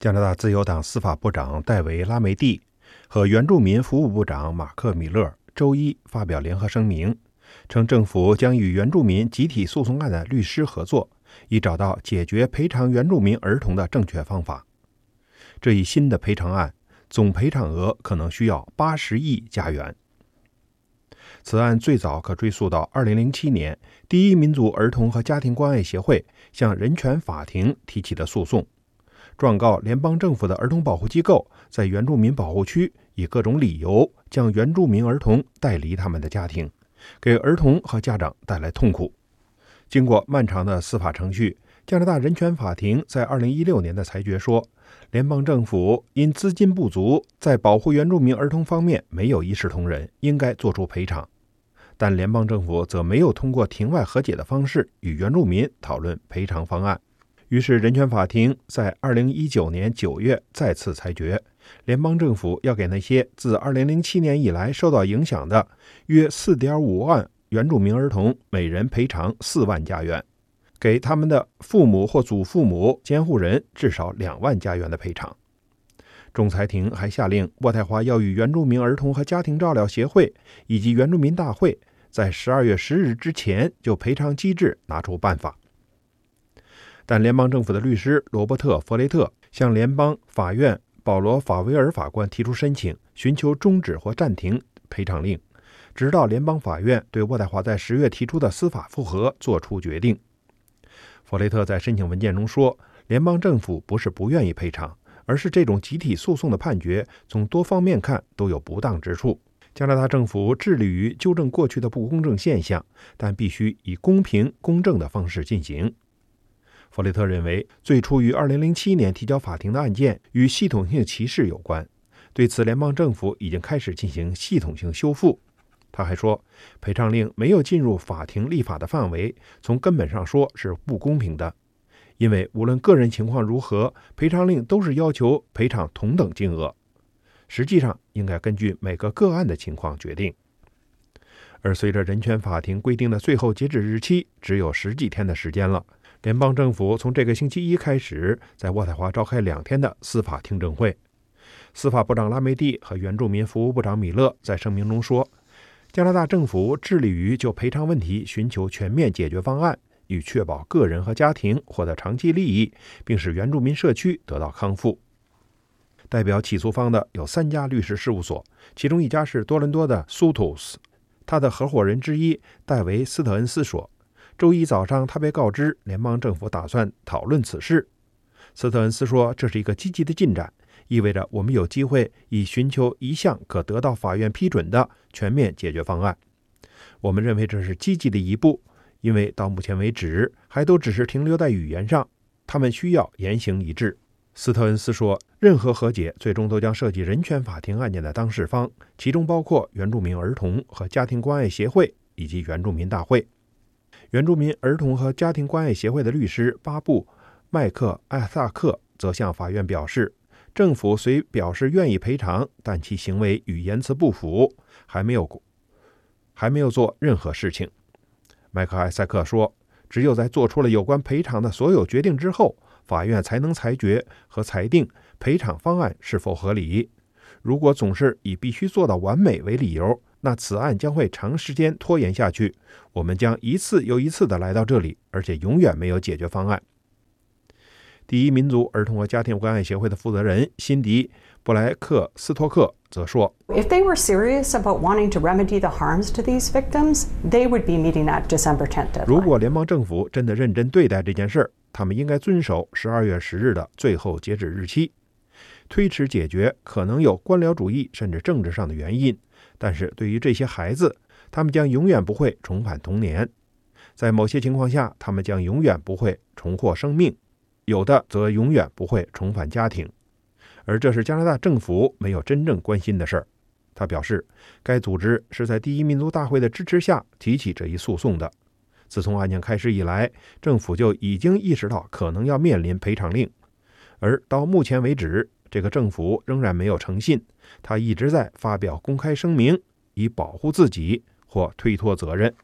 加拿大自由党司法部长戴维·拉梅蒂和原住民服务部长马克·米勒周一发表联合声明，称政府将与原住民集体诉讼案的律师合作，以找到解决赔偿原住民儿童的正确方法。这一新的赔偿案总赔偿额可能需要八十亿加元。此案最早可追溯到2007年，第一民族儿童和家庭关爱协会向人权法庭提起的诉讼，状告联邦政府的儿童保护机构在原住民保护区以各种理由将原住民儿童带离他们的家庭，给儿童和家长带来痛苦。经过漫长的司法程序，加拿大人权法庭在2016年的裁决说，联邦政府因资金不足，在保护原住民儿童方面没有一视同仁，应该作出赔偿。但联邦政府则没有通过庭外和解的方式与原住民讨论赔偿方案。于是，人权法庭在2019年9月再次裁决，联邦政府要给那些自2007年以来受到影响的约4.5万原住民儿童每人赔偿4万加元。给他们的父母或祖父母、监护人至少两万加元的赔偿。仲裁庭还下令渥太华要与原住民儿童和家庭照料协会以及原住民大会在十二月十日之前就赔偿机制拿出办法。但联邦政府的律师罗伯特·弗雷特向联邦法院保罗·法维尔法官提出申请，寻求终止或暂停赔偿令，直到联邦法院对渥太华在十月提出的司法复核作出决定。弗雷特在申请文件中说：“联邦政府不是不愿意赔偿，而是这种集体诉讼的判决从多方面看都有不当之处。加拿大政府致力于纠正过去的不公正现象，但必须以公平公正的方式进行。”弗雷特认为，最初于2007年提交法庭的案件与系统性歧视有关，对此联邦政府已经开始进行系统性修复。他还说，赔偿令没有进入法庭立法的范围，从根本上说是不公平的，因为无论个人情况如何，赔偿令都是要求赔偿同等金额，实际上应该根据每个个案的情况决定。而随着人权法庭规定的最后截止日期只有十几天的时间了，联邦政府从这个星期一开始在渥太华召开两天的司法听证会。司法部长拉梅蒂和原住民服务部长米勒在声明中说。加拿大政府致力于就赔偿问题寻求全面解决方案，以确保个人和家庭获得长期利益，并使原住民社区得到康复。代表起诉方的有三家律师事务所，其中一家是多伦多的 Sutos。他的合伙人之一戴维·斯特恩斯说：“周一早上，他被告知联邦政府打算讨论此事。”斯特恩斯说：“这是一个积极的进展。”意味着我们有机会以寻求一项可得到法院批准的全面解决方案。我们认为这是积极的一步，因为到目前为止还都只是停留在语言上，他们需要言行一致。斯特恩斯说：“任何和解最终都将涉及人权法庭案件的当事方，其中包括原住民儿童和家庭关爱协会以及原住民大会。”原住民儿童和家庭关爱协会的律师巴布·麦克艾萨克则向法院表示。政府虽表示愿意赔偿，但其行为与言辞不符，还没有还没有做任何事情。麦克艾萨克说：“只有在做出了有关赔偿的所有决定之后，法院才能裁决和裁定赔偿方案是否合理。如果总是以必须做到完美为理由，那此案将会长时间拖延下去。我们将一次又一次地来到这里，而且永远没有解决方案。”第一民族儿童和家庭关爱协会的负责人辛迪·布莱克斯托克则说：“If they were serious about wanting to remedy the harms to these victims, they would be meeting that December 10th deadline.” 如果联邦政府真的认真对待这件事儿，他们应该遵守十二月十日的最后截止日期。推迟解决可能有官僚主义甚至政治上的原因，但是对于这些孩子，他们将永远不会重返童年。在某些情况下，他们将永远不会重获生命。有的则永远不会重返家庭，而这是加拿大政府没有真正关心的事儿。他表示，该组织是在第一民族大会的支持下提起这一诉讼的。自从案件开始以来，政府就已经意识到可能要面临赔偿令，而到目前为止，这个政府仍然没有诚信。他一直在发表公开声明，以保护自己或推脱责任。